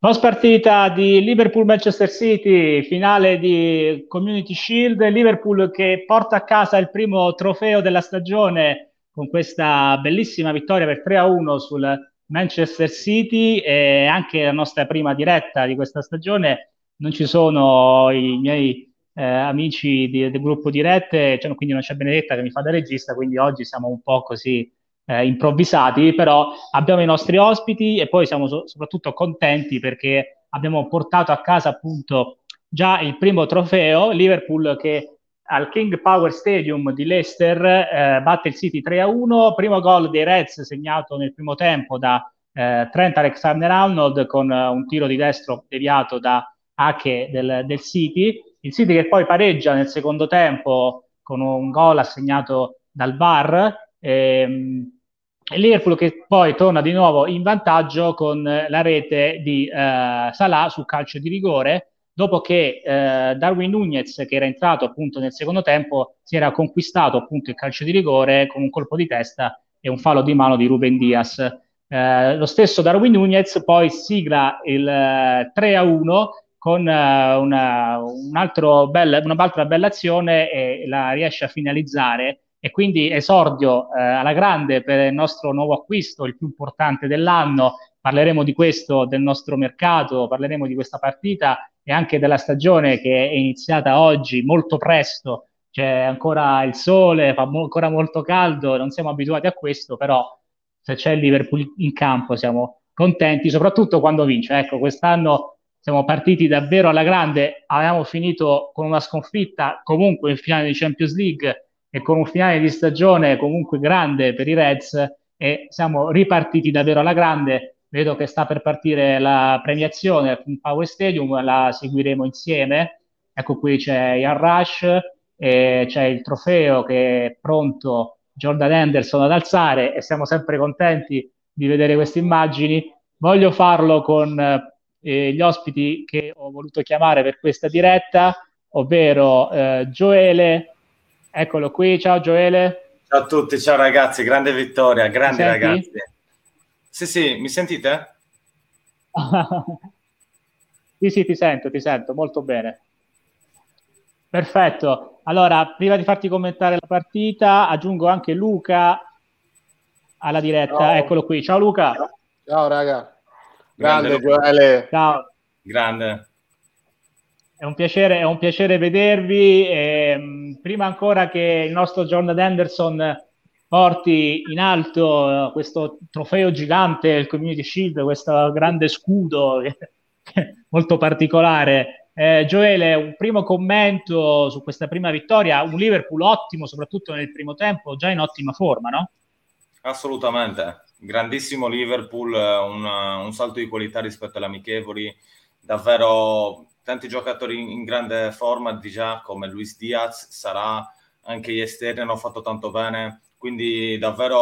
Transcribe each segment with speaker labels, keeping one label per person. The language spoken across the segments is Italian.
Speaker 1: Post partita di Liverpool-Manchester City, finale di Community Shield, Liverpool che porta a casa il primo trofeo della stagione con questa bellissima vittoria per 3-1 sul Manchester City e anche la nostra prima diretta di questa stagione. Non ci sono i miei eh, amici di, del gruppo dirette, cioè, quindi non c'è Benedetta che mi fa da regista, quindi oggi siamo un po' così eh, improvvisati, però abbiamo i nostri ospiti e poi siamo so- soprattutto contenti perché abbiamo portato a casa appunto già il primo trofeo, Liverpool che al King Power Stadium di Leicester eh, batte il City 3-1, primo gol dei Reds segnato nel primo tempo da eh, Trent Alexander-Arnold con uh, un tiro di destro deviato da Ake del, del City, il City che poi pareggia nel secondo tempo con un gol assegnato dal VAR. Ehm, Liverpool che poi torna di nuovo in vantaggio con la rete di eh, Salah su calcio di rigore, dopo che eh, Darwin Nunez, che era entrato appunto nel secondo tempo, si era conquistato appunto il calcio di rigore con un colpo di testa e un fallo di mano di Ruben Diaz. Eh, lo stesso Darwin Nunez poi sigla il 3-1 eh, con uh, una, un bella, un'altra bella azione e la riesce a finalizzare e quindi esordio eh, alla grande per il nostro nuovo acquisto, il più importante dell'anno. Parleremo di questo, del nostro mercato, parleremo di questa partita e anche della stagione che è iniziata oggi molto presto. C'è ancora il sole, fa mo- ancora molto caldo, non siamo abituati a questo, però se c'è il Liverpool in campo siamo contenti, soprattutto quando vince. Ecco, quest'anno siamo partiti davvero alla grande, avevamo finito con una sconfitta comunque in finale di Champions League e con un finale di stagione comunque grande per i Reds e siamo ripartiti davvero alla grande. Vedo che sta per partire la premiazione al Power Stadium, la seguiremo insieme. Ecco qui c'è Ian Rush, c'è il trofeo che è pronto Jordan Anderson ad alzare e siamo sempre contenti di vedere queste immagini. Voglio farlo con eh, gli ospiti che ho voluto chiamare per questa diretta, ovvero eh, Gioele, Eccolo qui, ciao Gioele.
Speaker 2: Ciao a tutti, ciao ragazzi, grande vittoria, grandi ragazzi. Sì, sì, mi sentite?
Speaker 1: sì, sì, ti sento, ti sento, molto bene. Perfetto. Allora, prima di farti commentare la partita, aggiungo anche Luca alla diretta. Ciao. Eccolo qui. Ciao Luca.
Speaker 3: Ciao raga. Grande, grande Gioele.
Speaker 1: Ciao.
Speaker 2: Grande.
Speaker 1: È un piacere, è un piacere vedervi. E, mm, prima ancora che il nostro Jordan Anderson porti in alto uh, questo trofeo gigante, il Community Shield, questo grande scudo molto particolare. Eh, Gioele, un primo commento su questa prima vittoria, un Liverpool ottimo, soprattutto nel primo tempo, già in ottima forma, no?
Speaker 2: Assolutamente, grandissimo Liverpool, un, un salto di qualità rispetto alle amichevoli, davvero tanti giocatori in grande forma di già come Luis Diaz, sarà anche gli esterni hanno fatto tanto bene, quindi davvero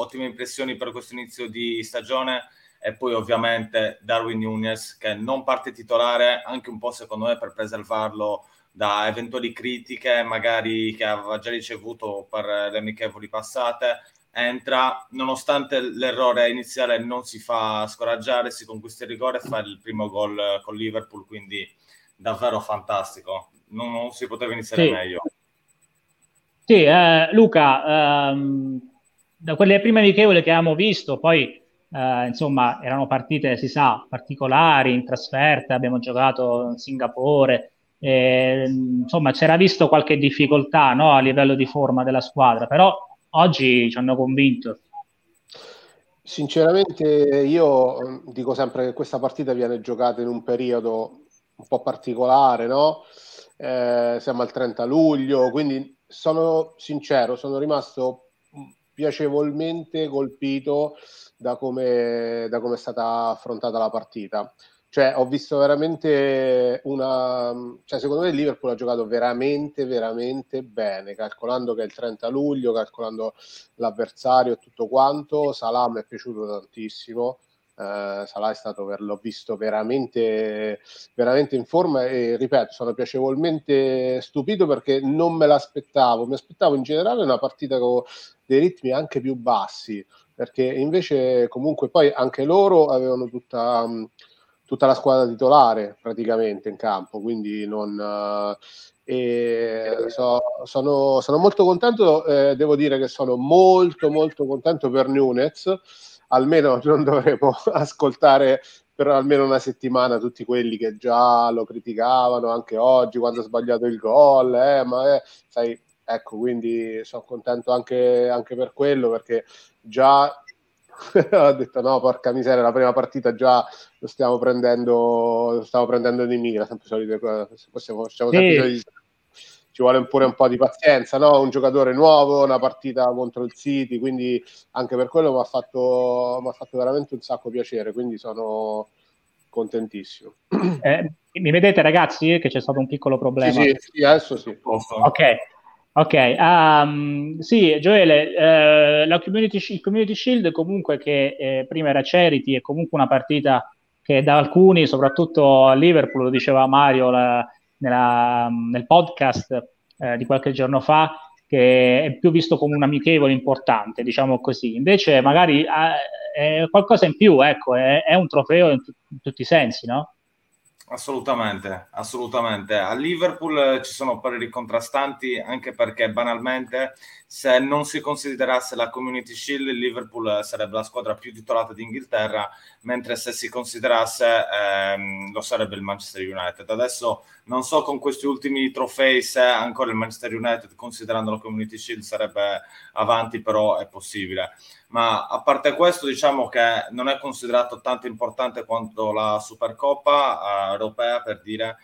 Speaker 2: ottime impressioni per questo inizio di stagione. E poi ovviamente Darwin Nunes che non parte titolare anche un po' secondo me per preservarlo da eventuali critiche magari che aveva già ricevuto per le amichevoli passate entra, nonostante l'errore iniziale non si fa scoraggiare, si conquista il rigore e fa il primo gol con Liverpool, quindi davvero fantastico. Non, non si poteva iniziare sì. meglio.
Speaker 1: Sì, eh, Luca, ehm, da quelle prime amichevoli che abbiamo visto, poi eh, insomma erano partite, si sa, particolari, in trasferta, abbiamo giocato in Singapore, e, insomma c'era visto qualche difficoltà no, a livello di forma della squadra, però oggi ci hanno convinto.
Speaker 3: Sinceramente io mm, dico sempre che questa partita viene giocata in un periodo un po' particolare, no? Eh, siamo al 30 luglio, quindi sono sincero, sono rimasto piacevolmente colpito da come, da come è stata affrontata la partita. Cioè, ho visto veramente una... Cioè, secondo me il Liverpool ha giocato veramente, veramente bene, calcolando che è il 30 luglio, calcolando l'avversario e tutto quanto. Salah mi è piaciuto tantissimo. Uh, Salah è stato, per, l'ho visto veramente, veramente in forma e ripeto, sono piacevolmente stupito perché non me l'aspettavo. Mi aspettavo in generale una partita con dei ritmi anche più bassi perché invece comunque poi anche loro avevano tutta, tutta la squadra titolare praticamente in campo, quindi non... Uh, so, sono, sono, molto contento, eh, devo dire che sono molto molto contento per Nunez, almeno non dovremo ascoltare per almeno una settimana tutti quelli che già lo criticavano anche oggi quando ha sbagliato il gol, eh, ma eh, sai, ecco, quindi sono contento anche, anche per quello perché già ho detto no, porca miseria, la prima partita già lo stiamo prendendo, lo stiamo prendendo di mira, sempre solite possiamo, facciamo sempre sì. ci vuole pure un po' di pazienza, no? Un giocatore nuovo, una partita contro il City, quindi anche per quello mi ha fatto, fatto veramente un sacco piacere, quindi sono contentissimo.
Speaker 1: Eh, mi vedete ragazzi che c'è stato un piccolo problema?
Speaker 3: Sì, sì, sì adesso sì.
Speaker 1: Ok. Ok, um, sì, Gioele, eh, la community, il Community Shield comunque che eh, prima era Charity è comunque una partita che da alcuni, soprattutto a Liverpool, lo diceva Mario la, nella, nel podcast eh, di qualche giorno fa, che è più visto come un amichevole importante, diciamo così. Invece magari eh, è qualcosa in più, ecco, è, è un trofeo in, t- in tutti i sensi, no?
Speaker 2: Assolutamente, assolutamente. A Liverpool eh, ci sono pareri contrastanti anche perché banalmente se non si considerasse la Community Shield il Liverpool sarebbe la squadra più titolata d'Inghilterra mentre se si considerasse ehm, lo sarebbe il Manchester United. Adesso non so con questi ultimi trofei se ancora il Manchester United considerando la Community Shield sarebbe avanti però è possibile ma a parte questo diciamo che non è considerato tanto importante quanto la Supercoppa uh, europea per dire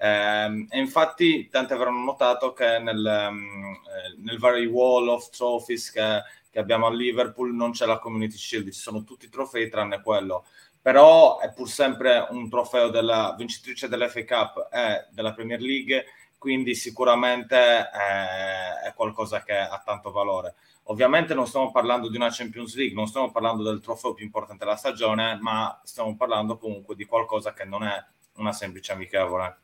Speaker 2: eh, e infatti tanti avranno notato che nel, um, nel vari wall of trophies che, che, abbiamo a Liverpool non c'è la Community Shield, ci sono tutti i trofei tranne quello però è pur sempre un trofeo della vincitrice dell'FA Cup e della Premier League quindi sicuramente è, è qualcosa che ha tanto valore Ovviamente non stiamo parlando di una Champions League, non stiamo parlando del trofeo più importante della stagione, ma stiamo parlando comunque di qualcosa che non è una semplice amichevole.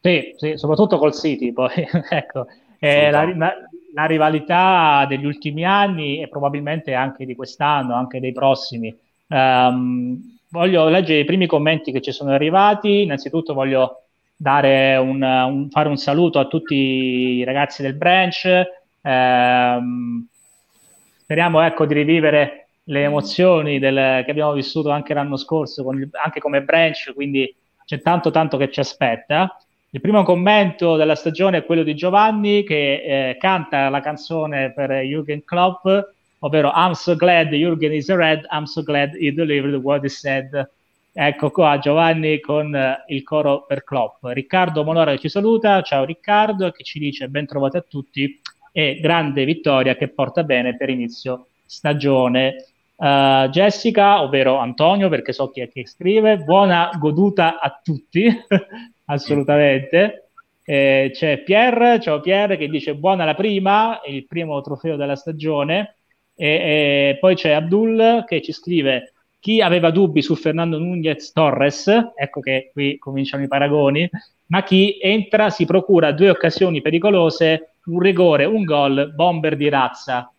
Speaker 1: Sì, sì soprattutto col City, poi ecco, eh, la, la, la, rivalità degli ultimi anni e probabilmente anche di quest'anno, anche dei prossimi. Um, voglio leggere i primi commenti che ci sono arrivati. Innanzitutto voglio un, un, fare un saluto a tutti i ragazzi del branch. Um, speriamo ecco, di rivivere le emozioni del, che abbiamo vissuto anche l'anno scorso, il, anche come branch, quindi c'è tanto tanto che ci aspetta. Il primo commento della stagione è quello di Giovanni che eh, canta la canzone per Jürgen Klopp, ovvero I'm so glad Jürgen is a red, I'm so glad he delivered what he said. Ecco qua Giovanni con eh, il coro per Klopp. Riccardo Monora ci saluta, ciao Riccardo, che ci dice ben trovati a tutti e grande vittoria che porta bene per inizio stagione. Uh, Jessica, ovvero Antonio, perché so chi è che scrive, buona goduta a tutti, assolutamente. Eh, c'è Pierre, ciao Pierre, che dice buona la prima, il primo trofeo della stagione. E, e poi c'è Abdul che ci scrive chi aveva dubbi su Fernando Nunez Torres, ecco che qui cominciano i paragoni, ma chi entra si procura due occasioni pericolose un rigore, un gol, bomber di razza.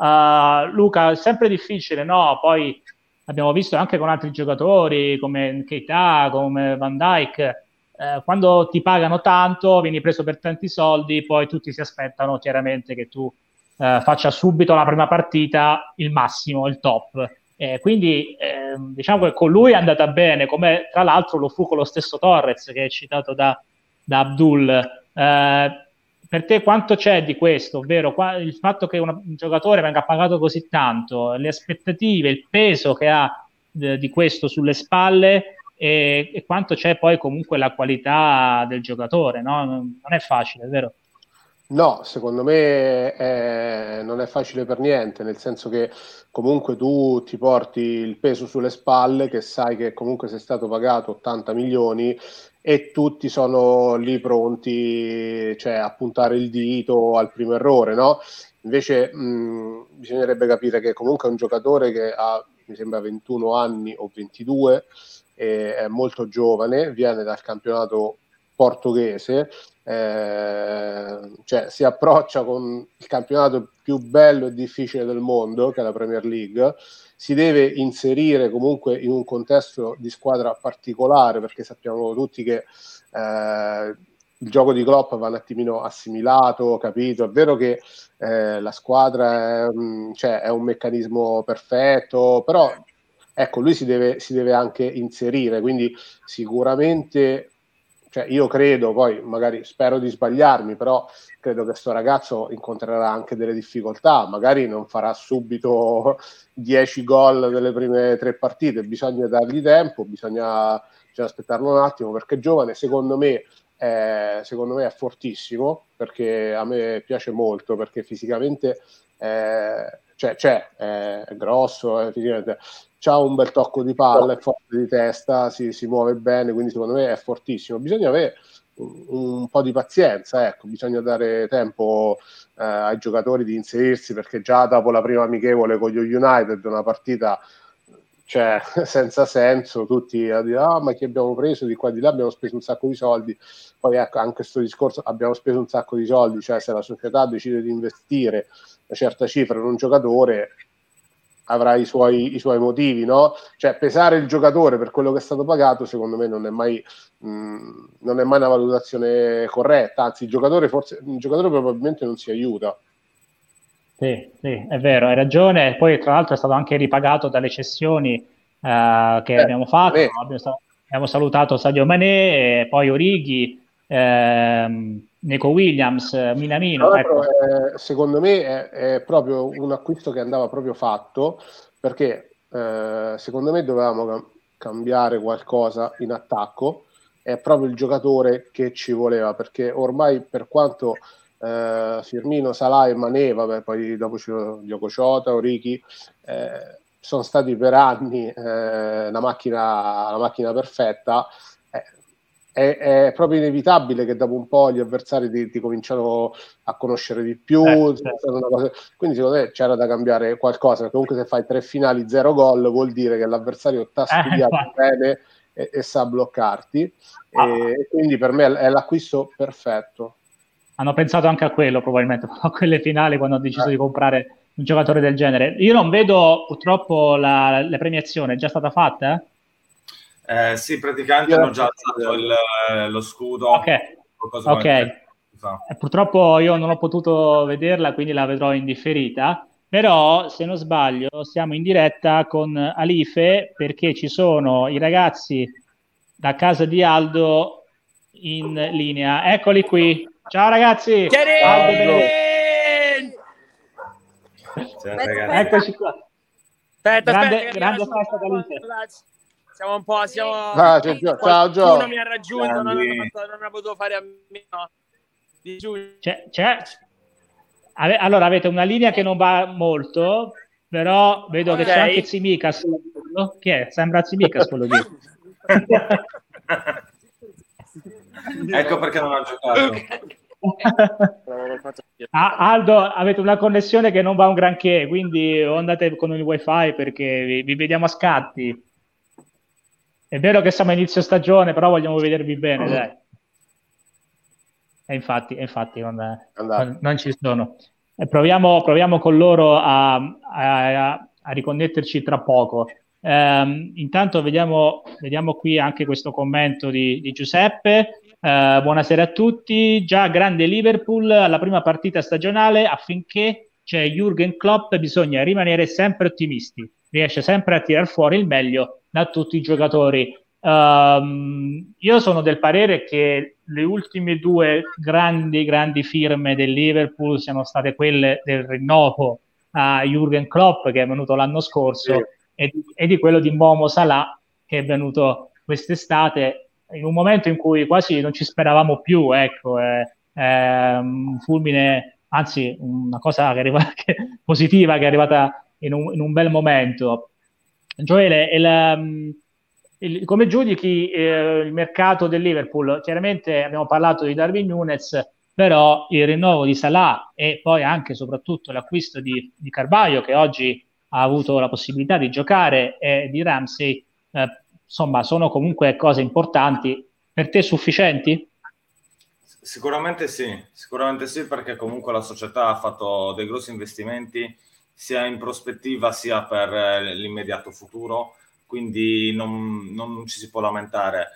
Speaker 1: Uh, Luca, sempre difficile, no? Poi abbiamo visto anche con altri giocatori come Keita, come Van Dyke. Eh, quando ti pagano tanto, vieni preso per tanti soldi, poi tutti si aspettano chiaramente che tu eh, faccia subito la prima partita il massimo, il top. Eh, quindi ehm, diciamo che con lui è andata bene, come tra l'altro lo fu con lo stesso Torres che è citato da, da Abdul. Eh, per te quanto c'è di questo, ovvero qua, il fatto che una, un giocatore venga pagato così tanto, le aspettative, il peso che ha de, di questo sulle spalle e, e, quanto c'è poi comunque la qualità del giocatore, no? Non è facile, vero?
Speaker 3: No, secondo me è, non è facile per niente, nel senso che comunque tu ti porti il peso sulle spalle, che sai che comunque sei stato pagato 80 milioni e tutti sono lì pronti cioè, a puntare il dito al primo errore, no? Invece mh, bisognerebbe capire che comunque è un giocatore che ha, mi sembra, 21 anni o 22, è molto giovane, viene dal campionato portoghese, eh, cioè, si approccia con il campionato più bello e difficile del mondo, che è la Premier League, si deve inserire comunque in un contesto di squadra particolare, perché sappiamo tutti che eh, il gioco di Klopp va un attimino assimilato, capito? È vero che eh, la squadra è, cioè, è, un meccanismo perfetto, però ecco, lui si deve, si deve anche inserire, quindi sicuramente cioè io credo, poi magari spero di sbagliarmi, però credo che questo ragazzo incontrerà anche delle difficoltà, magari non farà subito 10 gol nelle prime tre partite, bisogna dargli tempo, bisogna, bisogna aspettarlo un attimo perché è giovane, secondo me, è, secondo me è fortissimo, perché a me piace molto, perché fisicamente è, cioè, c'è, è, grosso, è fisicamente ha un bel tocco di palla, è forte di testa, si, si, muove bene, quindi secondo me è fortissimo. Bisogna avere un, un po' di pazienza, ecco, bisogna dare tempo eh, ai giocatori di inserirsi perché già dopo la prima amichevole con gli United, una partita cioè, senza senso, tutti a dire ah ma chi abbiamo preso? Di qua di là abbiamo speso un sacco di soldi. Poi ecco anche questo discorso abbiamo speso un sacco di soldi cioè se la società decide di investire una certa cifra in un giocatore avrà i suoi, i suoi motivi, no? Cioè, pesare il giocatore per quello che è stato pagato, secondo me, non è mai, mh, mm, non è mai una valutazione corretta. Anzi, il giocatore, forse, il giocatore probabilmente non si aiuta.
Speaker 1: Sì, sì, è vero, hai ragione. Poi, tra l'altro, è stato anche ripagato dalle cessioni eh, che eh, abbiamo fatto. Abbiamo, abbiamo, salutato Sadio Mané, poi Orighi. Ehm, Neco Williams, Minamino. Ecco.
Speaker 3: Eh, secondo me è, è, proprio un acquisto che andava proprio fatto perché eh, secondo me dovevamo cambiare qualcosa in attacco. È proprio il giocatore che ci voleva perché ormai per quanto eh, Firmino, Salah e Mané, vabbè, poi dopo ci Diogo Ciota, Orichi, eh, sono stati per anni eh, la macchina, la macchina perfetta è, è, proprio inevitabile che dopo un po' gli avversari ti, ti cominciano a conoscere di più. Eh, certo. Quindi, secondo me c'era da cambiare qualcosa. Comunque, se fai tre finali, zero gol, vuol dire che l'avversario ti ha eh, studiato eh, bene e, e, sa bloccarti. Ah. E, quindi, per me è l'acquisto perfetto.
Speaker 1: Hanno pensato anche a quello, probabilmente, a quelle finali, quando hanno deciso eh. di comprare un giocatore del genere. Io non vedo purtroppo la, la premiazione, è già stata fatta? Eh?
Speaker 2: Sì, praticamente hanno già alzato il, eh, lo scudo.
Speaker 1: Ok, okay. Eh, purtroppo io non ho potuto vederla, quindi la vedrò in differita. Però, se non sbaglio, siamo in diretta con Alife perché ci sono i ragazzi da casa di Aldo in linea. Eccoli qui. Ciao ragazzi. Aldo, Ciao. Eccoci qua.
Speaker 4: Aspetta, grande, aspetta, grande festa da Alife siamo un po'. Siamo... Ah, ciao, Gio. mi ha raggiunto, non, non, non, ha potuto fare a meno
Speaker 1: di c'è, c'è. Ave- allora avete una linea che non va molto, però vedo okay. che c'è anche Zimikas. Che è? Sembra Zimikas quello lì.
Speaker 2: ecco perché non ha giocato.
Speaker 1: ah, Aldo, avete una connessione che non va un granché, quindi andate con il wifi perché vi, vi vediamo a scatti. È vero che siamo a inizio stagione, però vogliamo vedervi bene, dai. E infatti, infatti non, non, non, ci sono. E proviamo, proviamo con loro a, a, a riconnetterci tra poco. Um, intanto vediamo, vediamo, qui anche questo commento di, di Giuseppe. Uh, buonasera a tutti. Già grande Liverpool alla prima partita stagionale affinché c'è Jürgen Klopp bisogna rimanere sempre ottimisti. Riesce sempre a tirar fuori il meglio da tutti i giocatori. Um, io sono del parere che le ultime due grandi, grandi firme del Liverpool siano state quelle del rinnovo a Jürgen Klopp che è venuto l'anno scorso sì. e, e, di quello di Momo Salah che è venuto quest'estate in un momento in cui quasi non ci speravamo più, ecco, è, è un fulmine, anzi una cosa che arriva, che, positiva che è arrivata in un, in un bel momento. Gioele, il, mm, il, come giudichi eh, il mercato del Liverpool? Chiaramente abbiamo parlato di Darwin Nunes, però il rinnovo di Salah e poi anche e soprattutto l'acquisto di, di Carvaio che oggi ha avuto la possibilità di giocare e di Ramsey, eh, insomma, sono comunque cose importanti. Per te sufficienti?
Speaker 2: Sicuramente sì, sicuramente sì, perché comunque la società ha fatto dei grossi investimenti sia in prospettiva sia per eh, l'immediato futuro, quindi non, non ci si può lamentare.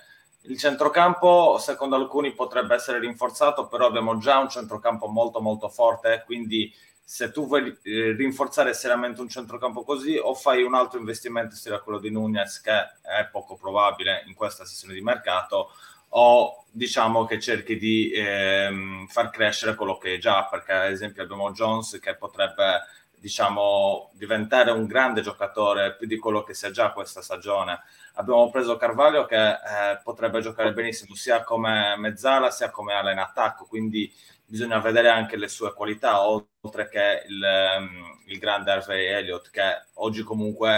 Speaker 2: Il centrocampo, secondo alcuni, potrebbe essere rinforzato, però abbiamo già un centrocampo molto molto forte, quindi se tu vuoi eh, rinforzare seriamente un centrocampo così o fai un altro investimento stile quello di Nunez che è poco probabile in questa sessione di mercato o diciamo che cerchi di ehm, far crescere quello che è già perché ad esempio abbiamo Jones che potrebbe diciamo diventare un grande giocatore più di quello che sia già questa stagione abbiamo preso Carvalho che eh, potrebbe giocare benissimo sia come mezzala sia come ala in attacco quindi bisogna vedere anche le sue qualità, oltre che il, um, il grande Harvey Elliott, che oggi comunque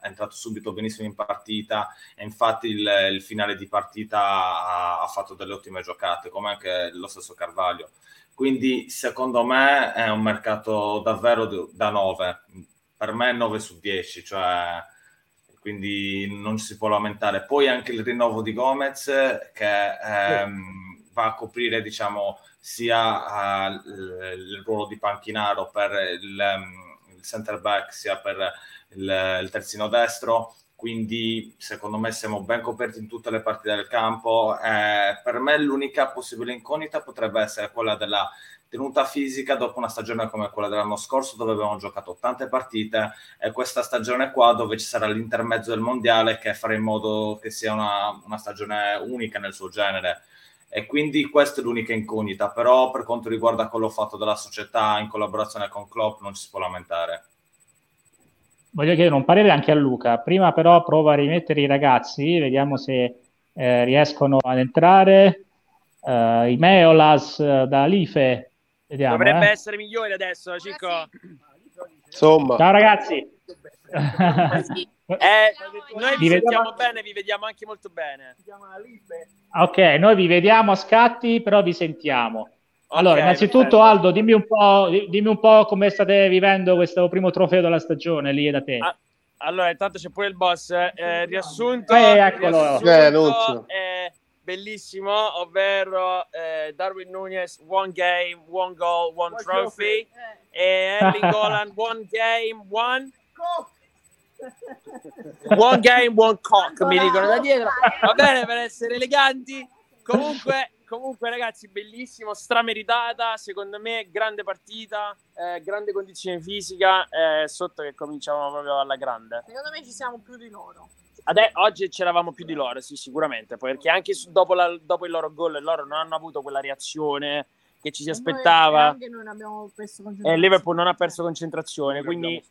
Speaker 2: è entrato subito benissimo in partita e infatti il, il finale di partita ha, ha, fatto delle ottime giocate, come anche lo stesso Carvaglio. Quindi secondo me è un mercato davvero da 9, per me 9 su 10, cioè quindi non si può lamentare. Poi anche il rinnovo di Gomez che ehm, va a coprire diciamo sia uh, il ruolo di panchinaro per il, um, il center back sia per il, il, terzino destro quindi secondo me siamo ben coperti in tutte le parti del campo. Eh, per me l'unica possibile incognita potrebbe essere quella della tenuta fisica dopo una stagione come quella dell'anno scorso dove abbiamo giocato tante partite. E questa stagione qua dove ci sarà l'intermezzo del mondiale che farà in modo che sia una, una stagione unica nel suo genere. E quindi questa è l'unica incognita, però per quanto riguarda quello fatto dalla società in collaborazione con Klopp non ci si può lamentare.
Speaker 1: Voglio chiedere un parere anche a Luca, prima però prova a rimettere i ragazzi, vediamo se eh, riescono ad entrare. Uh, I Meolas uh, da Life, vediamo.
Speaker 4: Dovrebbe
Speaker 1: eh.
Speaker 4: essere migliore adesso, Cico.
Speaker 3: Insomma.
Speaker 1: Ciao ragazzi.
Speaker 4: Eh, noi vi, vi sentiamo bene, vi vediamo anche molto bene.
Speaker 1: Ok, noi vi vediamo a scatti, però vi sentiamo. Allora, okay, innanzitutto perfetto. Aldo, dimmi un, po', dimmi un po' come state vivendo questo primo trofeo della stagione lì da te. Ah,
Speaker 4: allora, intanto c'è pure il boss. Eh, riassunto,
Speaker 1: eh, eccolo.
Speaker 4: riassunto eh, bellissimo, ovvero eh, Darwin Nunez, one game, one goal, one, one trophy. trophy. E Erling Golan, one game, one... One game, one cock, mi dicono da dietro. Va bene per essere eleganti. Comunque, comunque ragazzi, bellissimo, strameritata. Secondo me, grande partita, eh, grande condizione fisica. Eh, sotto che cominciamo proprio alla grande.
Speaker 5: Secondo me ci siamo più di loro.
Speaker 4: Adè, oggi c'eravamo più di loro, sì, sicuramente. Perché anche su, dopo, la, dopo il loro gol, loro non hanno avuto quella reazione che ci si aspettava.
Speaker 5: E
Speaker 4: il Liverpool non ha perso concentrazione, quindi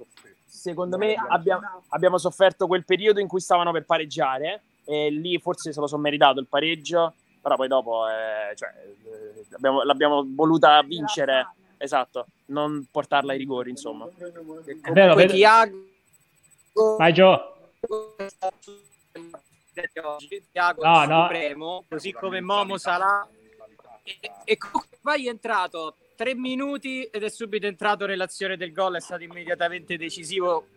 Speaker 4: secondo me abbiamo, abbiamo, sofferto quel periodo in cui stavano per pareggiare e lì forse se lo sono meritato il pareggio, però poi dopo eh, cioè, eh, abbiamo, l'abbiamo voluta vincere, esatto, non portarla ai rigori, insomma.
Speaker 1: È vero, vedo... Tiago... Vai Gio.
Speaker 6: Tiago no, no. Supremo, così come Momo Salah e, e poi è entrato tre minuti ed è subito entrato nell'azione del gol, è stato immediatamente decisivo.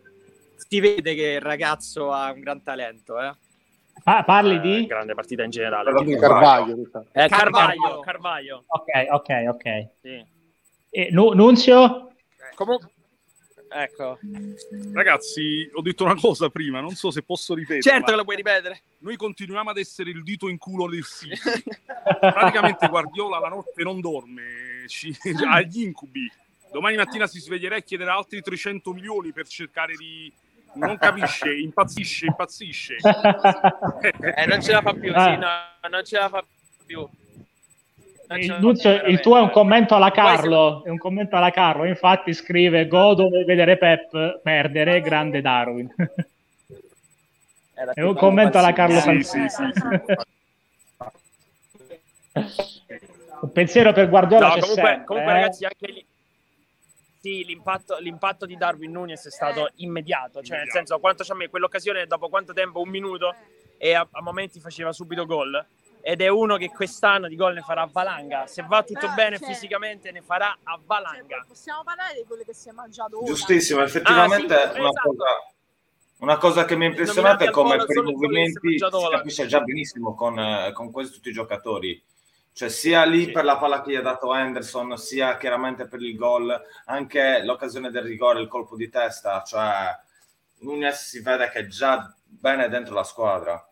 Speaker 6: Si vede che il ragazzo ha un gran talento, eh.
Speaker 1: Ah, parli di?
Speaker 4: Eh, grande partita in generale.
Speaker 3: Carvaglio.
Speaker 4: Eh, Carvaglio, Carvaglio.
Speaker 1: Ok, ok, ok. Sì. E, Nunzio?
Speaker 4: Comunque, Ecco.
Speaker 7: Ragazzi, ho detto una cosa prima, non so se posso ripetere.
Speaker 4: Certo che lo puoi ripetere.
Speaker 7: Noi continuiamo ad essere il dito in culo del City. Praticamente Guardiola la notte non dorme, ci, ha gli incubi. Domani mattina si sveglierà e chiederà altri 300 milioni per cercare di... Non capisce, impazzisce, impazzisce.
Speaker 4: eh, non ce la fa più, ah. sì, no, non ce la fa più.
Speaker 1: Il, Duzio, il, tuo è un commento alla Carlo, è un commento alla Carlo, infatti scrive godo vedere Pep perdere, grande Darwin. È un commento alla Carlo
Speaker 7: sì, sì, sì,
Speaker 1: Un pensiero per Guardiola no,
Speaker 4: comunque,
Speaker 1: sempre,
Speaker 4: comunque
Speaker 1: eh?
Speaker 4: ragazzi, anche lì sì, l'impatto, l'impatto, di Darwin Nunes è stato immediato, cioè nel senso quanto ci ha messo quell'occasione dopo quanto tempo? Un minuto e a, a momenti faceva subito gol ed è uno che quest'anno di gol ne farà a valanga. Se va tutto Però, bene cioè, fisicamente ne farà a valanga. Cioè,
Speaker 5: possiamo parlare di quelle che si è mangiato ora.
Speaker 2: Giustissimo, effettivamente ah, sì, una, esatto. cosa, una, cosa, che mi ha impressionato è come per i movimenti si capisce già benissimo con, con questi tutti i giocatori. Cioè, sia lì sì. per la palla che gli ha dato Anderson, sia chiaramente per il gol, anche l'occasione del rigore, il colpo di testa. Cioè, Nunes si vede che è già bene dentro la squadra.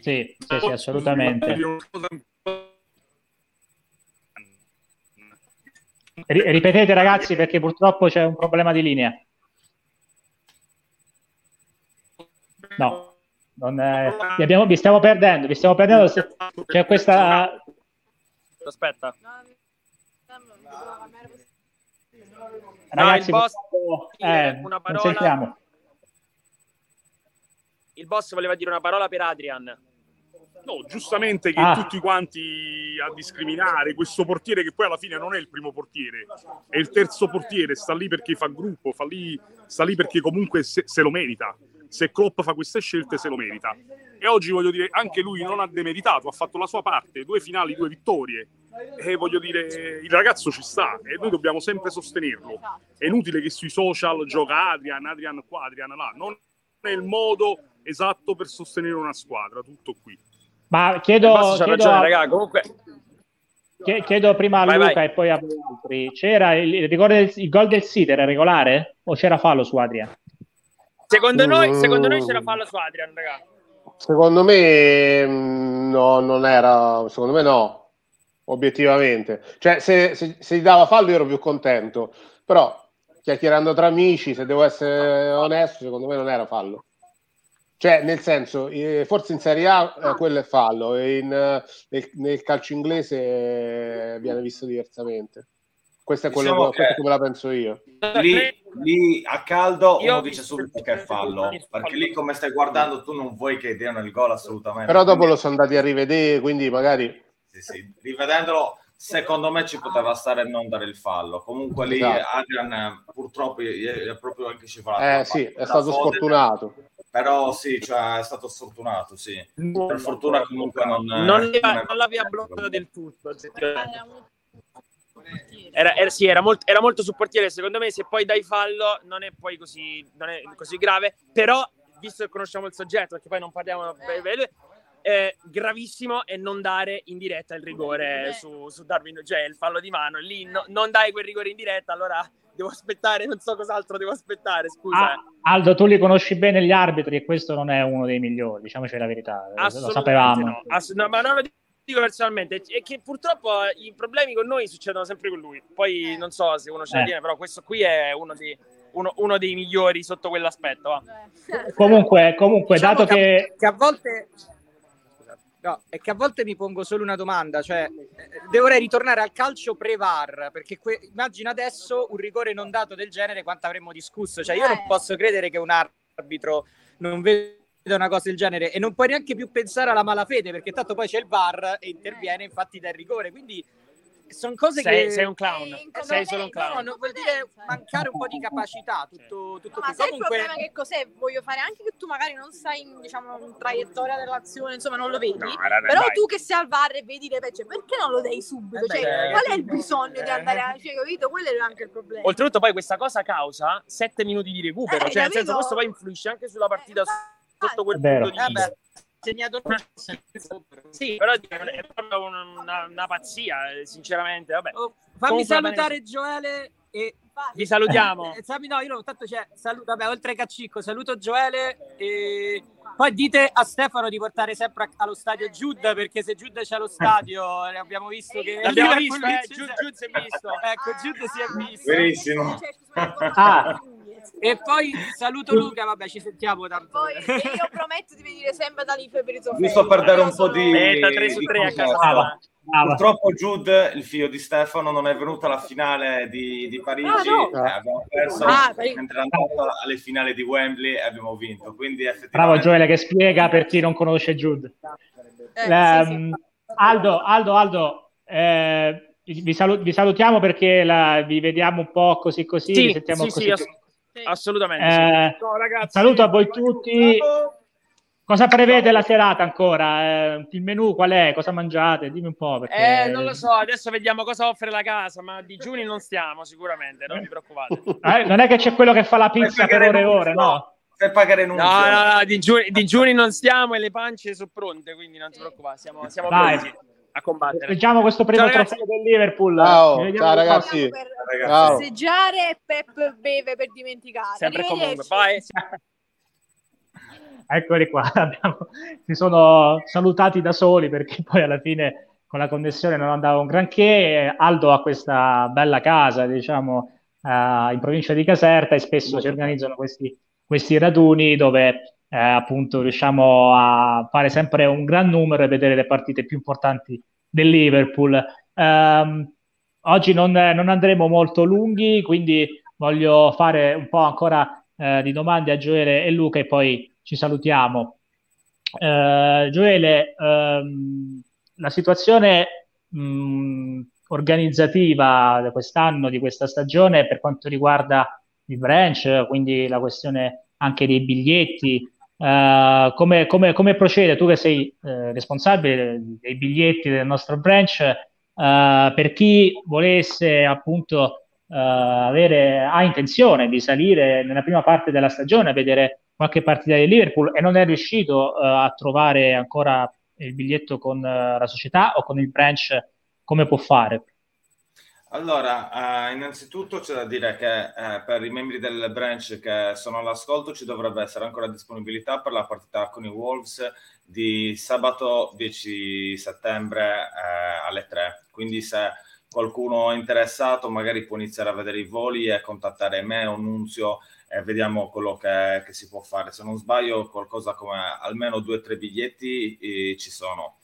Speaker 1: Sì, sì, sì assolutamente. Ripetete ragazzi perché purtroppo c'è un problema di linea. No, è... vi, abbiamo... vi, stiamo perdendo, vi stiamo perdendo. C'è questa...
Speaker 4: Aspetta.
Speaker 1: Ragazzi,
Speaker 4: no, il boss, eh, una parola... Il boss voleva dire una parola per Adrian.
Speaker 7: No, giustamente che ah. tutti quanti a discriminare questo portiere che poi alla fine non è il primo portiere, è il terzo portiere, sta lì perché fa gruppo, fa lì, sta lì perché comunque se, se lo merita. Se Klopp fa queste scelte se lo merita. E oggi voglio dire, anche lui non ha demeritato, ha fatto la sua parte, due finali, due vittorie. E voglio dire, il ragazzo ci sta e noi dobbiamo sempre sostenerlo. È inutile che sui social gioca Adrian, Adrian qua, Adrian là. Non è il modo esatto per sostenere una squadra, tutto qui.
Speaker 1: Ma chiedo, chiedo,
Speaker 4: ragione, a, raga, comunque...
Speaker 1: chiedo prima a vai, Luca vai. e poi a voi altri. C'era il, il, il gol del City era regolare o c'era fallo su Adrian?
Speaker 4: Secondo noi, secondo noi c'era fallo su Adrian, raga.
Speaker 3: Secondo me mm, no, non era, secondo me no, obiettivamente. Cioè, se, se, se gli dava fallo io ero più contento, però chiacchierando tra amici, se devo essere onesto, secondo me non era fallo. Cioè, nel senso, eh, forse in Serie A eh, quello è fallo, e in, eh, nel, nel, calcio inglese viene visto diversamente. Questo è quello diciamo che, come la penso io.
Speaker 2: Lì, lì a caldo io uno dice subito che è fallo, perché lì come stai guardando tu non vuoi che diano il gol assolutamente.
Speaker 3: Però dopo lo sono andati a rivedere, quindi magari...
Speaker 2: Sì, sì. Rivedendolo, secondo me ci poteva stare non dare il fallo. Comunque lì esatto. Adrian purtroppo è proprio anche scivolato.
Speaker 3: Eh sì, è stato sfortunato
Speaker 2: però sì, cioè, è stato sfortunato, sì. Per fortuna comunque non...
Speaker 4: Non, non, non l'aveva bloccato del tutto, era, era, sì, era, molto, era molto sul portiere, secondo me se poi dai fallo non è poi così, è così grave, però visto che conosciamo il soggetto, perché poi non parliamo... Eh, gravissimo è non dare in diretta il rigore su, su Darwin, cioè il fallo di mano, lì no, non dai quel rigore in diretta, allora devo aspettare, non so cos'altro devo aspettare, scusa. Ah,
Speaker 1: Aldo, tu li conosci bene gli arbitri e questo non è uno dei migliori, diciamoci la verità, lo sapevamo.
Speaker 4: No. Ass- no, ma non lo dico personalmente, è che purtroppo i problemi con noi succedono sempre con lui. Poi non so se uno ce la eh. tiene, però questo qui è uno dei, uno, uno dei migliori sotto quell'aspetto. Va.
Speaker 1: Comunque, comunque diciamo dato che, che...
Speaker 6: che a volte No, è che a volte mi pongo solo una domanda, cioè dovrei ritornare al calcio pre-VAR, perché que- immagino adesso un rigore non dato del genere quanto avremmo discusso, cioè io non eh. posso credere che un arbitro non veda una cosa del genere e non puoi neanche più pensare alla malafede, perché tanto poi c'è il VAR e interviene infatti dal rigore, quindi sono cose
Speaker 4: sei,
Speaker 6: che
Speaker 4: sei un clown. Sei solo un clown.
Speaker 6: no, no, vuol dire mancare un po' di capacità tutto, tutto
Speaker 5: ma sai Comunque... il problema che cos'è? Voglio fare anche che tu magari non sai in, diciamo in traiettoria dell'azione insomma non lo vedi no, vabbè, però vai. tu che sei al VAR e vedi le pecce perché non lo dai subito? Eh, cioè, beh, qual è il bisogno eh, di andare a cioè, capito? Quello è anche il problema.
Speaker 4: Oltretutto poi questa cosa causa 7 minuti di recupero eh, cioè nel senso questo poi influisce anche sulla partita eh, sotto quel punto di vista
Speaker 6: segnato
Speaker 4: sì, però è proprio una, una pazzia, eh, sinceramente. Vabbè. Oh,
Speaker 6: fammi Comunque salutare Gioele e
Speaker 4: vi salutiamo.
Speaker 6: Eh, eh no, io tanto c'è, saluto, vabbè, oltre che a Cicco, saluto Gioele e poi dite a Stefano di portare sempre allo stadio Giuda perché se Giuda c'è allo stadio abbiamo visto che
Speaker 4: l'abbiamo visto, eh, Giud, Giud si è visto.
Speaker 6: ecco, Giuda si è visto.
Speaker 2: Benissimo.
Speaker 6: Ah. E poi saluto Luca, vabbè, ci sentiamo tanto.
Speaker 5: Poi io prometto di venire sempre da lì per i
Speaker 2: Giusto per dare un po' di...
Speaker 4: Meta 3 su 3 a casa.
Speaker 2: Purtroppo Jude, il figlio di Stefano, non è venuto alla finale di, di Parigi. Ah, no. eh, abbiamo perso ah, mentre è andato alle finali di Wembley e abbiamo vinto. Quindi effettivamente...
Speaker 1: Bravo Gioele che spiega per chi non conosce Jude. Eh, La, sì, sì. Ehm, Aldo, Aldo, Aldo, eh, vi, salut- vi, salutiamo perché la, vi vediamo un po' così così.
Speaker 4: Sì,
Speaker 1: sentiamo
Speaker 4: sì,
Speaker 1: così.
Speaker 4: Sì, ass- assolutamente.
Speaker 1: Eh, no, saluto a voi tutti. Ciao. Cosa prevede la serata ancora? Eh, il menù qual è? Cosa mangiate? Dimmi un po'. Perché...
Speaker 4: Eh, non lo so, adesso vediamo cosa offre la casa, ma digiuni non stiamo sicuramente, non vi preoccupate.
Speaker 1: Eh, non è che c'è quello che fa la pizza per ore e ore, no?
Speaker 2: per pagare Nunzio.
Speaker 4: No, no, no, digiuni, digiuni non stiamo e le pance sono pronte, quindi non ti preoccupare, siamo, siamo pronti a combattere.
Speaker 1: Leggiamo questo primo ciao, trofeo del Liverpool.
Speaker 3: Ciao, ciao ragazzi.
Speaker 5: Per ciao. passeggiare e Pep beve per dimenticare.
Speaker 4: Sempre comunque, vai.
Speaker 1: Eccoli qua, Abbiamo, si sono salutati da soli perché poi alla fine con la connessione non andava un granché. Aldo ha questa bella casa, diciamo, uh, in provincia di Caserta e spesso si organizzano questi, questi raduni dove eh, appunto riusciamo a fare sempre un gran numero e vedere le partite più importanti del Liverpool. Um, oggi non, non, andremo molto lunghi, quindi voglio fare un po' ancora eh, di domande a Gioele e Luca e poi ci salutiamo. Uh, Gioele, um, la situazione mh, organizzativa di quest'anno, di questa stagione, per quanto riguarda il branch, quindi la questione anche dei biglietti, Uh, come, come, come, procede tu che sei uh, responsabile dei biglietti del nostro branch uh, per chi volesse appunto avere, ha intenzione di salire nella prima parte della stagione a vedere qualche partita di Liverpool e non è riuscito a trovare ancora il biglietto con la società o con il branch come può fare?
Speaker 2: Allora, uh, innanzitutto c'è da dire che uh, per i membri del branch che sono all'ascolto ci dovrebbe essere ancora disponibilità per la partita con i Wolves di sabato 10 settembre uh, alle 3. Quindi se qualcuno è interessato magari può iniziare a vedere i voli e contattare me o Nunzio e vediamo quello che, che si può fare. Se non sbaglio qualcosa come almeno due o tre biglietti eh, ci sono.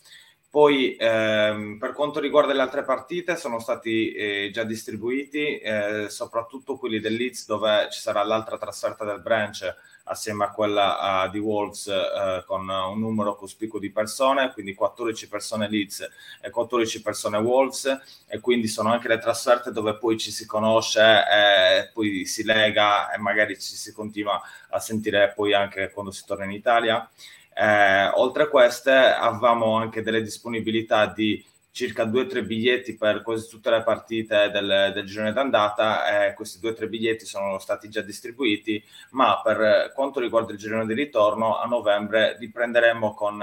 Speaker 2: Poi ehm, per quanto riguarda le altre partite sono stati eh, già distribuiti, eh, soprattutto quelli del Leeds dove ci sarà l'altra trasferta del branch assieme a quella uh, di Wolves uh, con un numero cospicuo di persone, quindi 14 persone Leeds e 14 persone Wolves e quindi sono anche le trasferte dove poi ci si conosce e poi si lega e magari ci si continua a sentire poi anche quando si torna in Italia. Eh, oltre a queste avevamo anche delle disponibilità di circa due o tre biglietti per quasi tutte le partite del, del girone d'andata. Eh, questi due o tre biglietti sono stati già distribuiti, ma per quanto riguarda il girone di ritorno, a novembre riprenderemo con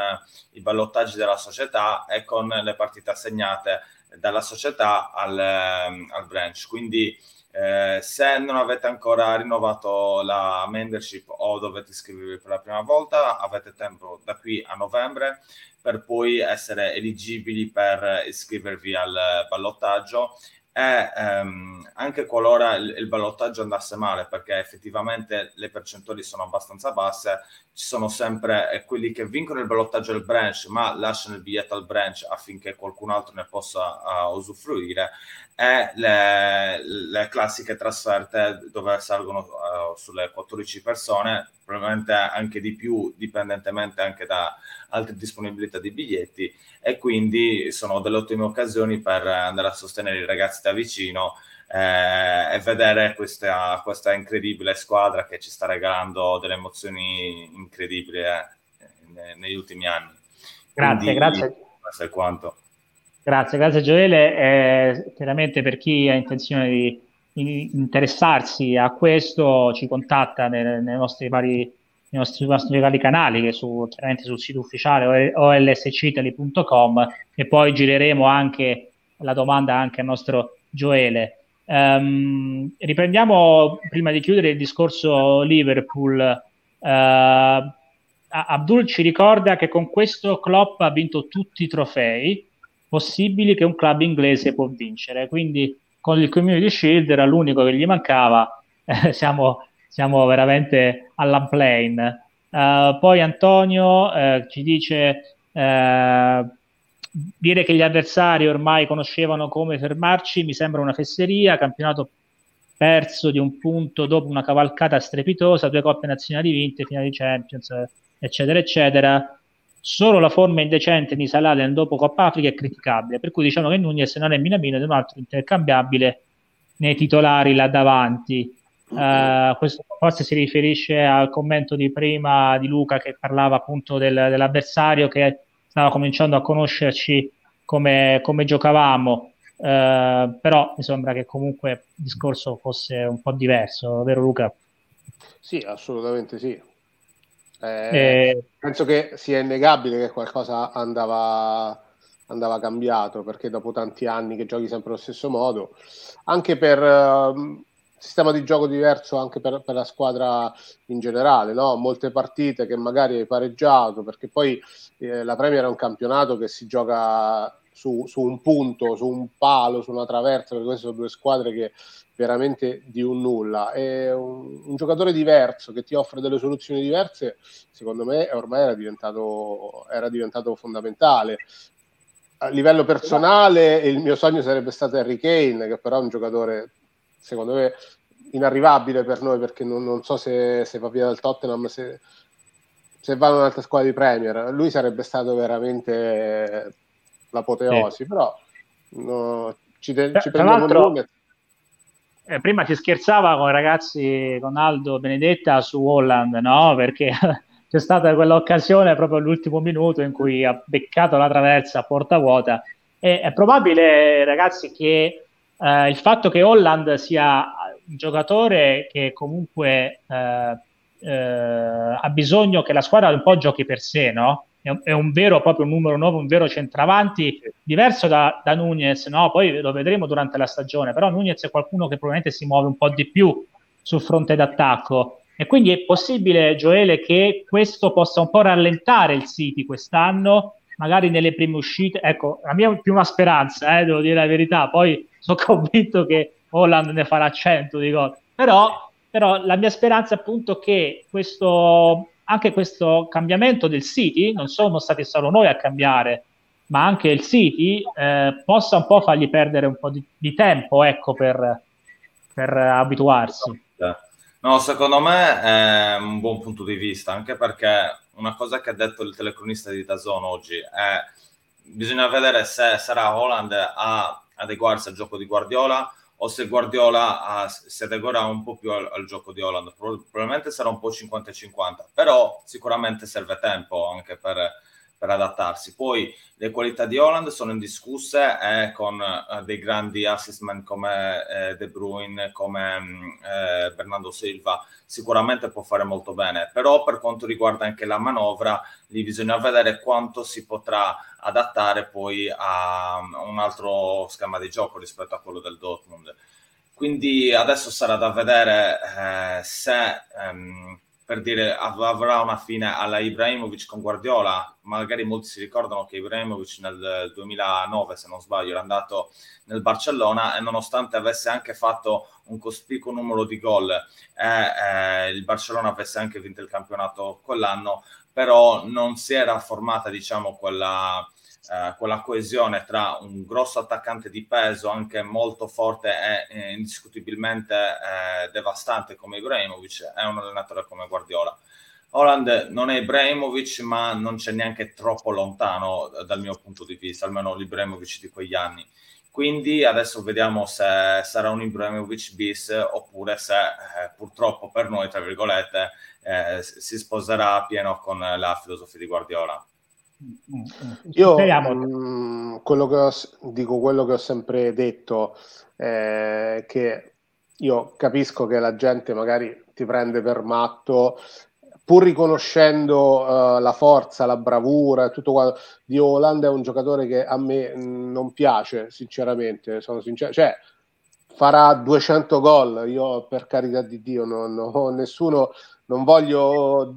Speaker 2: i ballottaggi della società e con le partite assegnate dalla società al, al branch. Quindi eh, se non avete ancora rinnovato la membership o dovete iscrivervi per la prima volta, avete tempo da qui a novembre per poi essere eligibili per iscrivervi al ballottaggio. E ehm, anche qualora il, il ballottaggio andasse male, perché effettivamente le percentuali sono abbastanza basse, ci sono sempre eh, quelli che vincono il ballottaggio del branch, ma lasciano il biglietto al branch affinché qualcun altro ne possa uh, usufruire, e le, le, classiche trasferte dove salgono uh, sulle 14 persone, probabilmente anche di più, dipendentemente anche da altre disponibilità di biglietti, e quindi sono delle ottime occasioni per andare a sostenere i ragazzi da vicino eh, e vedere questa, questa, incredibile squadra che ci sta regalando delle emozioni incredibili eh, negli ultimi anni.
Speaker 1: Grazie, quindi, grazie.
Speaker 2: Questo è quanto.
Speaker 1: Grazie, grazie Gioele. Eh, chiaramente per chi ha intenzione di, di, interessarsi a questo ci contatta nei, nei nostri vari nei nostri, nostri vari canali che su, chiaramente sul sito ufficiale olscitali.com e poi gireremo anche la domanda anche al nostro Gioele. Um, riprendiamo prima di chiudere il discorso Liverpool. Uh, Abdul ci ricorda che con questo Klopp ha vinto tutti i trofei possibili che un club inglese può vincere. Quindi con il Community Shield era l'unico che gli mancava. Eh, siamo, siamo, veramente all'unplane. Uh, poi Antonio uh, ci dice dire che gli avversari ormai conoscevano come fermarci mi sembra una fesseria, campionato perso di un punto dopo una cavalcata strepitosa, due coppe nazionali vinte, finali Champions, eccetera, eccetera. Solo la forma indecente di Salah dopo Coppa Africa è criticabile, per cui diciamo che Nunez non è Minamino ed è un altro intercambiabile nei titolari là davanti. Uh, questo forse si riferisce al commento di prima di Luca che parlava appunto del, dell'avversario che stava cominciando a conoscerci come, come giocavamo, uh, però mi sembra che comunque il discorso fosse un po' diverso, vero Luca?
Speaker 3: Sì, assolutamente sì. Eh, eh, penso che sia innegabile che qualcosa andava, andava, cambiato perché dopo tanti anni che giochi sempre allo stesso modo, anche per uh, sistema di gioco diverso anche per, per la squadra in generale, no? molte partite che magari hai pareggiato perché poi eh, la Premier è un campionato che si gioca su, su, un punto, su un palo, su una traversa, perché queste sono due squadre che veramente di un nulla. È un, un, giocatore diverso che ti offre delle soluzioni diverse, secondo me ormai era diventato, era diventato fondamentale. A livello personale, il mio sogno sarebbe stato Harry Kane, che però è un giocatore, secondo me, inarrivabile per noi, perché non, non so se, se, va via dal Tottenham, se, se va in un'altra squadra di Premier. Lui sarebbe stato veramente l'apoteosi, sì. però no, ci, de- ci prendiamo
Speaker 1: nome. Eh, prima si scherzava con i ragazzi, con Aldo Benedetta su Holland, no? Perché c'è stata quell'occasione proprio all'ultimo minuto in cui ha beccato la traversa a porta vuota. E è probabile, ragazzi, che eh, il fatto che Holland sia un giocatore che comunque eh, eh, ha bisogno che la squadra un po' giochi per sé, no? è un, è un vero proprio numero 9, un vero centravanti, diverso da, da Nunez, no? poi lo vedremo durante la stagione, però Nunez è qualcuno che probabilmente si muove un po' di più sul fronte d'attacco. E quindi è possibile, Gioele, che questo possa un po' rallentare il City quest'anno, magari nelle prime uscite. Ecco, la mia più una speranza, eh, devo dire la verità. Poi sono convinto che Holland ne farà 100 di gol. Però, però la mia speranza è appunto che questo anche questo cambiamento del City, non sono stati solo noi a cambiare, ma anche il City, eh, possa un po' fargli perdere un po' di, di tempo ecco, per, per abituarsi.
Speaker 2: No, secondo me è un buon punto di vista, anche perché una cosa che ha detto il telecronista di Dazon oggi è bisogna vedere se sarà Holland a adeguarsi al gioco di Guardiola o se Guardiola uh, si adeguerà un po' più al, al, gioco di Holland. Probabilmente sarà un po' 50-50, però sicuramente serve tempo anche per, per adattarsi. Poi le qualità di Holland sono indiscusse e con uh, dei grandi assessment come eh, De Bruyne, come mm, eh, Bernardo Silva, sicuramente può fare molto bene. Però per quanto riguarda anche la manovra, lì bisogna vedere quanto si potrà adattare poi a un altro schema di gioco rispetto a quello del Dortmund. Quindi adesso sarà da vedere eh, se ehm, per dire avrà una fine alla Ibrahimovic con Guardiola. Magari molti si ricordano che Ibrahimovic nel 2009, se non sbaglio, era andato nel Barcellona e nonostante avesse anche fatto un cospicuo numero di gol e eh, il Barcellona avesse anche vinto il campionato quell'anno, però non si era formata, diciamo, quella eh, quella coesione tra un grosso attaccante di peso anche molto forte e eh, indiscutibilmente eh, devastante come Ibrahimovic e un allenatore come Guardiola. Holland non è Ibrahimovic, ma non c'è neanche troppo lontano dal mio punto di vista, almeno l'Ibrahimovic di quegli anni. Quindi adesso vediamo se sarà un Ibrahimovic bis oppure se eh, purtroppo per noi, tra virgolette, eh, si sposerà pieno con la filosofia di Guardiola.
Speaker 3: Io mh, mm, quello che ho, dico quello che ho sempre detto, eh, che io capisco che la gente magari ti prende per matto, pur riconoscendo uh, la forza, la bravura tutto quanto di Holland, è un giocatore che a me mh, non piace, sinceramente, sono sincero. Cioè, farà 200 gol, io per carità di Dio, non, non, nessuno, non voglio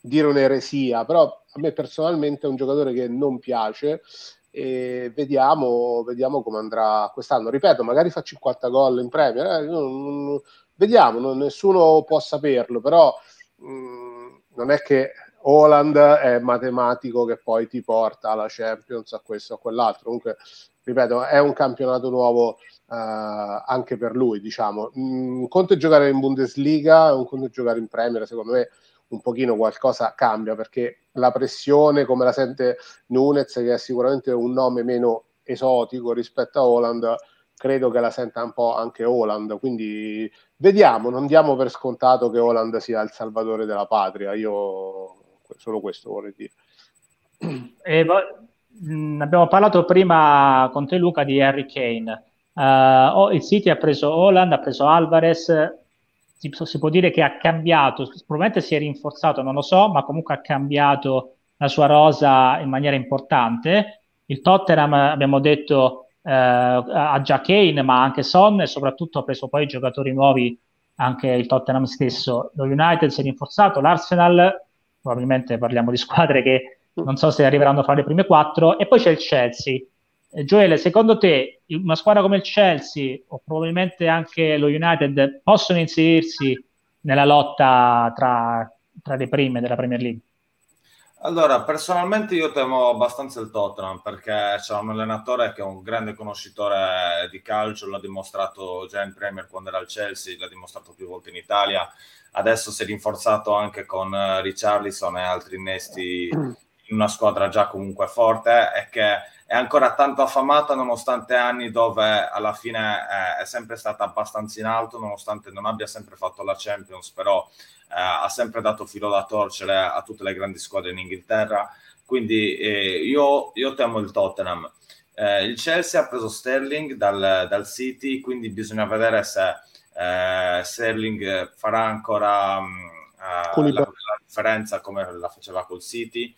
Speaker 3: dire un'eresia, però a me personalmente è un giocatore che non piace e vediamo, vediamo come andrà quest'anno. Ripeto, magari fa 50 gol in Premier, eh, non, non, vediamo, non, nessuno può saperlo, però mh, mm, non è che Holland è matematico che poi ti porta alla Champions, a questo o a quell'altro. Comunque, ripeto, è un campionato nuovo uh, anche per lui, diciamo. Un conto è giocare in Bundesliga, un conto è giocare in Premier, secondo me un pochino qualcosa cambia perché la pressione come la sente Nunez che è sicuramente un nome meno esotico rispetto a Holland credo che la senta un po' anche Holland quindi vediamo non diamo per scontato che Holland sia il salvatore della patria. Io solo questo vorrei dire.
Speaker 1: E, mh, abbiamo parlato prima con te Luca di Harry Kane. Uh, il City ha preso Holland ha preso Alvarez si, si, può dire che ha cambiato, probabilmente si è rinforzato, non lo so, ma comunque ha cambiato la sua rosa in maniera importante. Il Tottenham, abbiamo detto, eh, ha già Kane, ma anche Son e soprattutto ha preso poi giocatori nuovi, anche il Tottenham stesso. Lo United si è rinforzato, l'Arsenal, probabilmente parliamo di squadre che non so se arriveranno fra le prime quattro, e poi c'è il Chelsea. Eh, Gioele, secondo te una squadra come il Chelsea o probabilmente anche lo United possono inserirsi nella lotta tra, tra le prime della Premier League?
Speaker 2: Allora, personalmente io temo abbastanza il Tottenham perché c'è un allenatore che è un grande conoscitore di calcio, l'ha dimostrato già in Premier quando era al Chelsea, l'ha dimostrato più volte in Italia, adesso si è rinforzato anche con eh, Richarlison e altri innesti in una squadra già comunque forte e che è ancora tanto affamata nonostante anni dove alla fine è sempre stata abbastanza in alto, nonostante non abbia sempre fatto la Champions, però eh, ha sempre dato filo da torcere a tutte le grandi squadre in Inghilterra, quindi eh, io, io, temo il Tottenham. Eh, il Chelsea ha preso Sterling dal, dal, City, quindi bisogna vedere se eh, Sterling farà ancora mh, mm, eh, la, la, differenza come la faceva col City.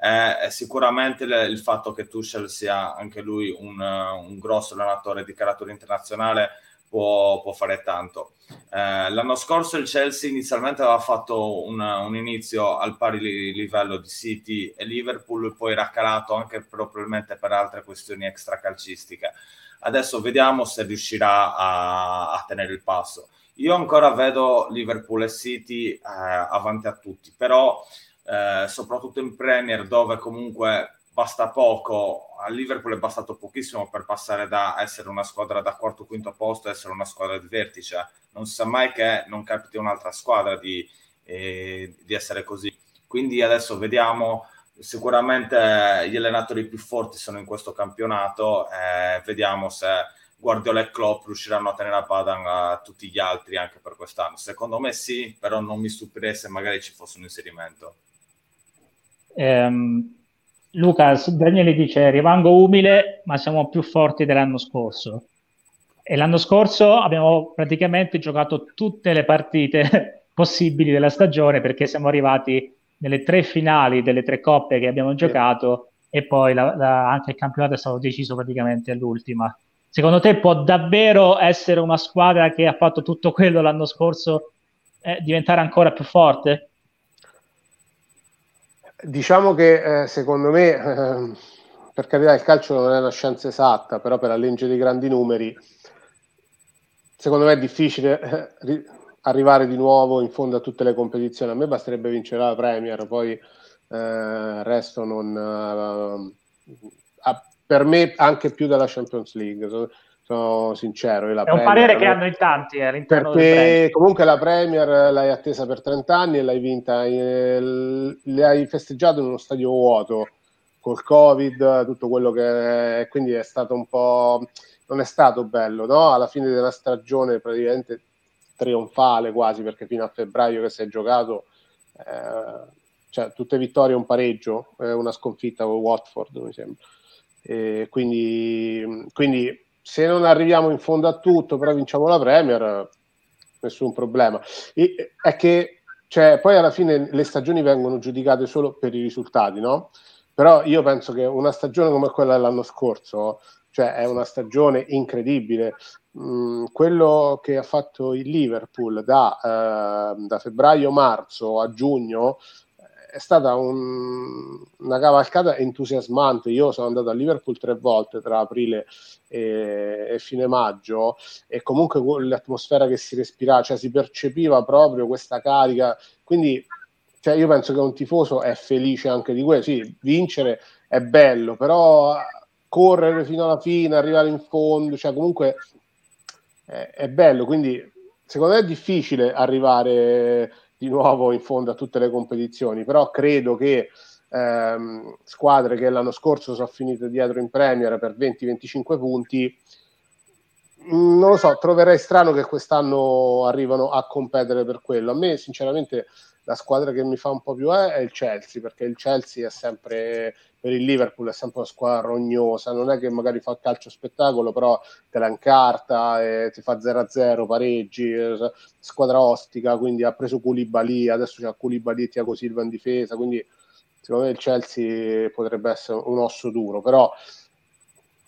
Speaker 2: Eh, sicuramente le, il fatto che Tuchel sia anche lui un, un grosso allenatore di carattere internazionale può, può fare tanto. Eh, l'anno scorso il Chelsea inizialmente aveva fatto un, un, inizio al pari livello di City e Liverpool, poi era calato anche probabilmente per altre questioni extracalcistiche. Adesso vediamo se riuscirà a, a tenere il passo. Io ancora vedo Liverpool e City eh, avanti a tutti, però eh, soprattutto in Premier dove comunque basta poco, a Liverpool è bastato pochissimo per passare da essere una squadra da quarto o quinto posto a essere una squadra di vertice. Non si sa mai che non capiti un'altra squadra di, eh, di essere così. Quindi adesso vediamo, sicuramente gli allenatori più forti sono in questo campionato, eh, vediamo se Guardiola e Klopp riusciranno a tenere a bada a tutti gli altri anche per quest'anno. Secondo me sì, però non mi stupirei se magari ci fosse un inserimento.
Speaker 1: Um Luca, Daniele dice rimango umile, ma siamo più forti dell'anno scorso. E l'anno scorso abbiamo praticamente giocato tutte le partite possibili della stagione perché siamo arrivati nelle tre finali delle tre coppe che abbiamo giocato e poi la, la, anche il campionato è stato deciso praticamente all'ultima. Secondo te può davvero essere una squadra che ha fatto tutto quello l'anno scorso eh, diventare ancora più forte?
Speaker 3: Diciamo che eh, secondo me, eh, per carità, il calcio non è una scienza esatta, però per la legge dei grandi numeri, secondo me è difficile eh, ri- arrivare di nuovo in fondo a tutte le competizioni. A me basterebbe vincere la Premier, poi il eh, resto non... Eh, per me anche più della Champions League sono sincero.
Speaker 1: è un parere che hanno in tanti eh, all'interno
Speaker 3: perché comunque la Premier l'hai attesa per 30 anni e l'hai vinta, eh, le hai festeggiato in uno stadio vuoto col Covid, tutto quello che è, quindi è stato un po'. non è stato bello, no? Alla fine della stagione praticamente trionfale quasi perché fino a febbraio che si è giocato. Eh, cioè, tutte vittorie un pareggio, eh, una sconfitta con Watford, mi sembra. E quindi, quindi se non arriviamo in fondo a tutto, però vinciamo la Premier, nessun problema. E, è che cioè, poi alla fine le stagioni vengono giudicate solo per i risultati, no? Però io penso che una stagione come quella dell'anno scorso, cioè è una stagione incredibile. Mm, quello che ha fatto il Liverpool da, eh, da febbraio-marzo a giugno è stata un, una cavalcata entusiasmante. Io sono andato a Liverpool tre volte tra aprile e, e fine maggio e comunque l'atmosfera che si respirava, cioè si percepiva proprio questa carica. Quindi cioè io penso che un tifoso è felice anche di questo. Sì, vincere è bello, però correre fino alla fine, arrivare in fondo, cioè comunque è, è bello. Quindi secondo me è difficile arrivare di nuovo in fondo a tutte le competizioni, però credo che ehm, squadre che l'anno scorso sono finite dietro in Premier per 20-25 punti non lo so, troverei strano che quest'anno arrivano a competere per quello. A me, sinceramente, la squadra che mi fa un po' più è, è il Chelsea, perché il Chelsea è sempre per il Liverpool è sempre una squadra rognosa, non è che magari fa calcio spettacolo, però te la incarta, e ti fa 0-0, pareggi, eh, squadra ostica, quindi ha preso Koulibaly, adesso c'ha Koulibaly e Tiago Silva in difesa, quindi secondo me il Chelsea potrebbe essere un osso duro, però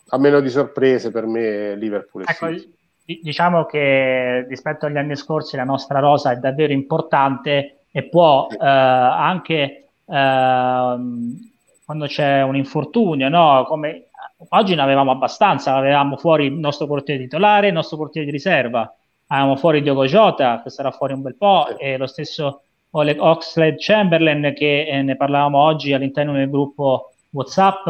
Speaker 3: a meno di sorprese per me Liverpool è ecco.
Speaker 1: Diciamo che rispetto agli anni scorsi la nostra rosa è davvero importante e può eh, anche eh, quando c'è un infortunio, no? Come oggi ne avevamo abbastanza, avevamo fuori il nostro portiere titolare, il nostro portiere di riserva, avevamo fuori Diogo Jota, che sarà fuori un bel po', e lo stesso Oleg Oxlade Chamberlain, che eh, ne parlavamo oggi all'interno del gruppo WhatsApp,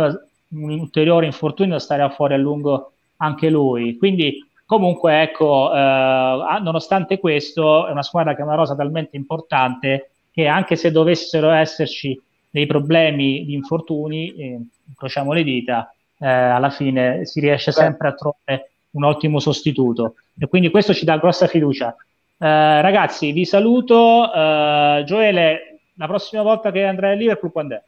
Speaker 1: un ulteriore infortunio starà fuori a lungo anche lui. Quindi, comunque, ecco, eh, nonostante questo, è una squadra che ha una rosa talmente importante che anche se dovessero esserci dei problemi di infortuni, eh, incrociamo le dita, eh, alla fine si riesce sempre a trovare un ottimo sostituto e quindi questo ci dà grossa fiducia. Eh, ragazzi, vi saluto. Eh, Gioele, la prossima volta che andrai a Liverpool quando è?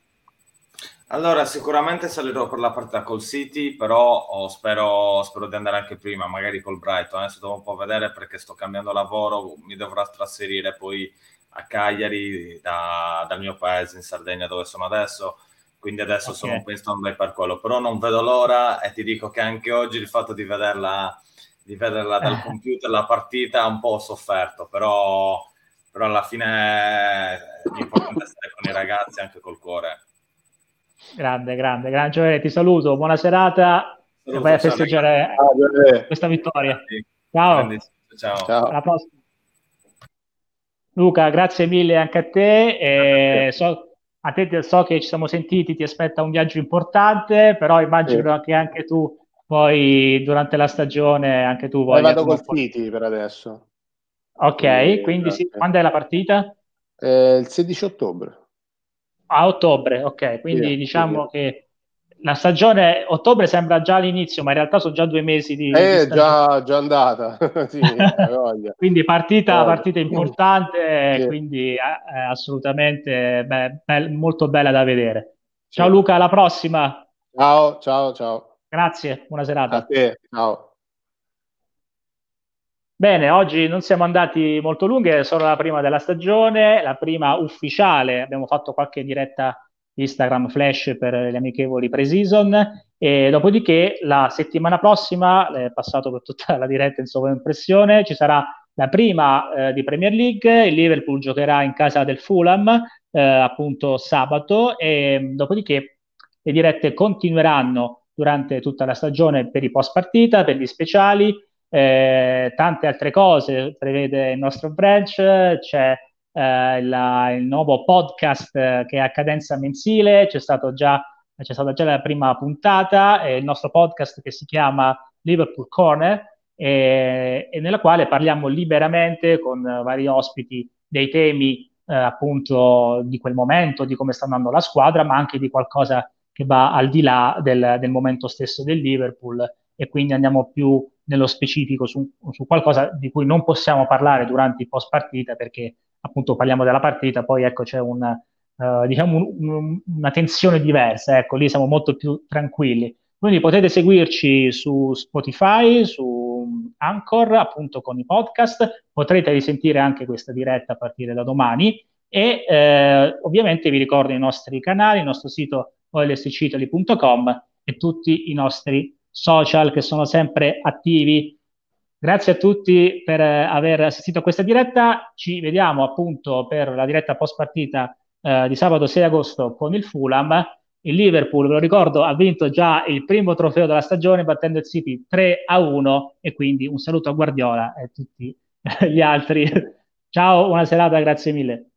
Speaker 2: Allora, sicuramente salirò per la partita col City, però oh, spero, spero, di andare anche prima, magari col Brighton. Adesso devo un po' vedere perché sto cambiando lavoro, mi dovrò trasferire poi a Cagliari da, dal mio paese in Sardegna dove sono adesso quindi adesso okay. sono un po' in stand per quello però non vedo l'ora e ti dico che anche oggi il fatto di vederla, di vederla dal eh. computer la partita ha un po' sofferto però, però alla fine è stare con i ragazzi anche col cuore
Speaker 1: grande grande grande Gioele ti saluto buona serata saluto, e vai a festeggiare ciao, questa vittoria ciao. ciao ciao alla prossima Luca, grazie mille anche a te. Eh, so, a te so che ci siamo sentiti, ti aspetta un viaggio importante, però immagino sì. che anche tu poi durante la stagione, anche tu
Speaker 3: voglia... vado col City per adesso.
Speaker 1: Ok, quindi, quindi sì, quando è la partita?
Speaker 3: Eh, il 16 ottobre.
Speaker 1: A ottobre, ok, quindi sì, diciamo sì. che la stagione ottobre sembra già l'inizio, ma in realtà sono già due mesi di.
Speaker 3: Eh, di già, già andata. sì,
Speaker 1: quindi partita, partita importante, sì. quindi eh, assolutamente beh, be- molto bella da vedere. Ciao Luca, alla prossima.
Speaker 3: Ciao, ciao, ciao.
Speaker 1: Grazie, buona serata.
Speaker 3: A te, ciao.
Speaker 1: Bene, oggi non siamo andati molto lunghi, è solo la prima della stagione, la prima ufficiale. Abbiamo fatto qualche diretta Instagram Flash per le amichevoli pre-season e dopodiché la settimana prossima, è passato per tutta la diretta in sovraimpressione, ci sarà la prima eh, di Premier League, il Liverpool giocherà in casa del Fulham eh, appunto sabato e dopodiché le dirette continueranno durante tutta la stagione per i post partita, per gli speciali, eh, tante altre cose prevede il nostro branch, c'è eh, la, il nuovo podcast eh, che è a cadenza mensile, c'è, già, c'è stata già la prima puntata, il nostro podcast che si chiama Liverpool Corner e, e nella quale parliamo liberamente con vari ospiti dei temi eh, appunto di quel momento, di come sta andando la squadra, ma anche di qualcosa che va al di là del, del momento stesso del Liverpool e quindi andiamo più nello specifico su, su, qualcosa di cui non possiamo parlare durante i post partita perché appunto parliamo della partita, poi ecco c'è una, uh, diciamo un, un, una tensione diversa, ecco lì siamo molto più tranquilli. Quindi potete seguirci su Spotify, su Anchor, appunto con i podcast, potrete risentire anche questa diretta a partire da domani e eh, ovviamente vi ricordo i nostri canali, il nostro sito olscitali.com e tutti i nostri social che sono sempre attivi Grazie a tutti per eh, aver assistito a questa diretta. Ci vediamo appunto per la diretta post partita eh, di sabato 6 agosto con il Fulham. Il Liverpool, ve lo ricordo, ha vinto già il primo trofeo della stagione battendo il City 3 a 1 e quindi un saluto a Guardiola e a tutti gli altri. Ciao, buona serata, grazie mille.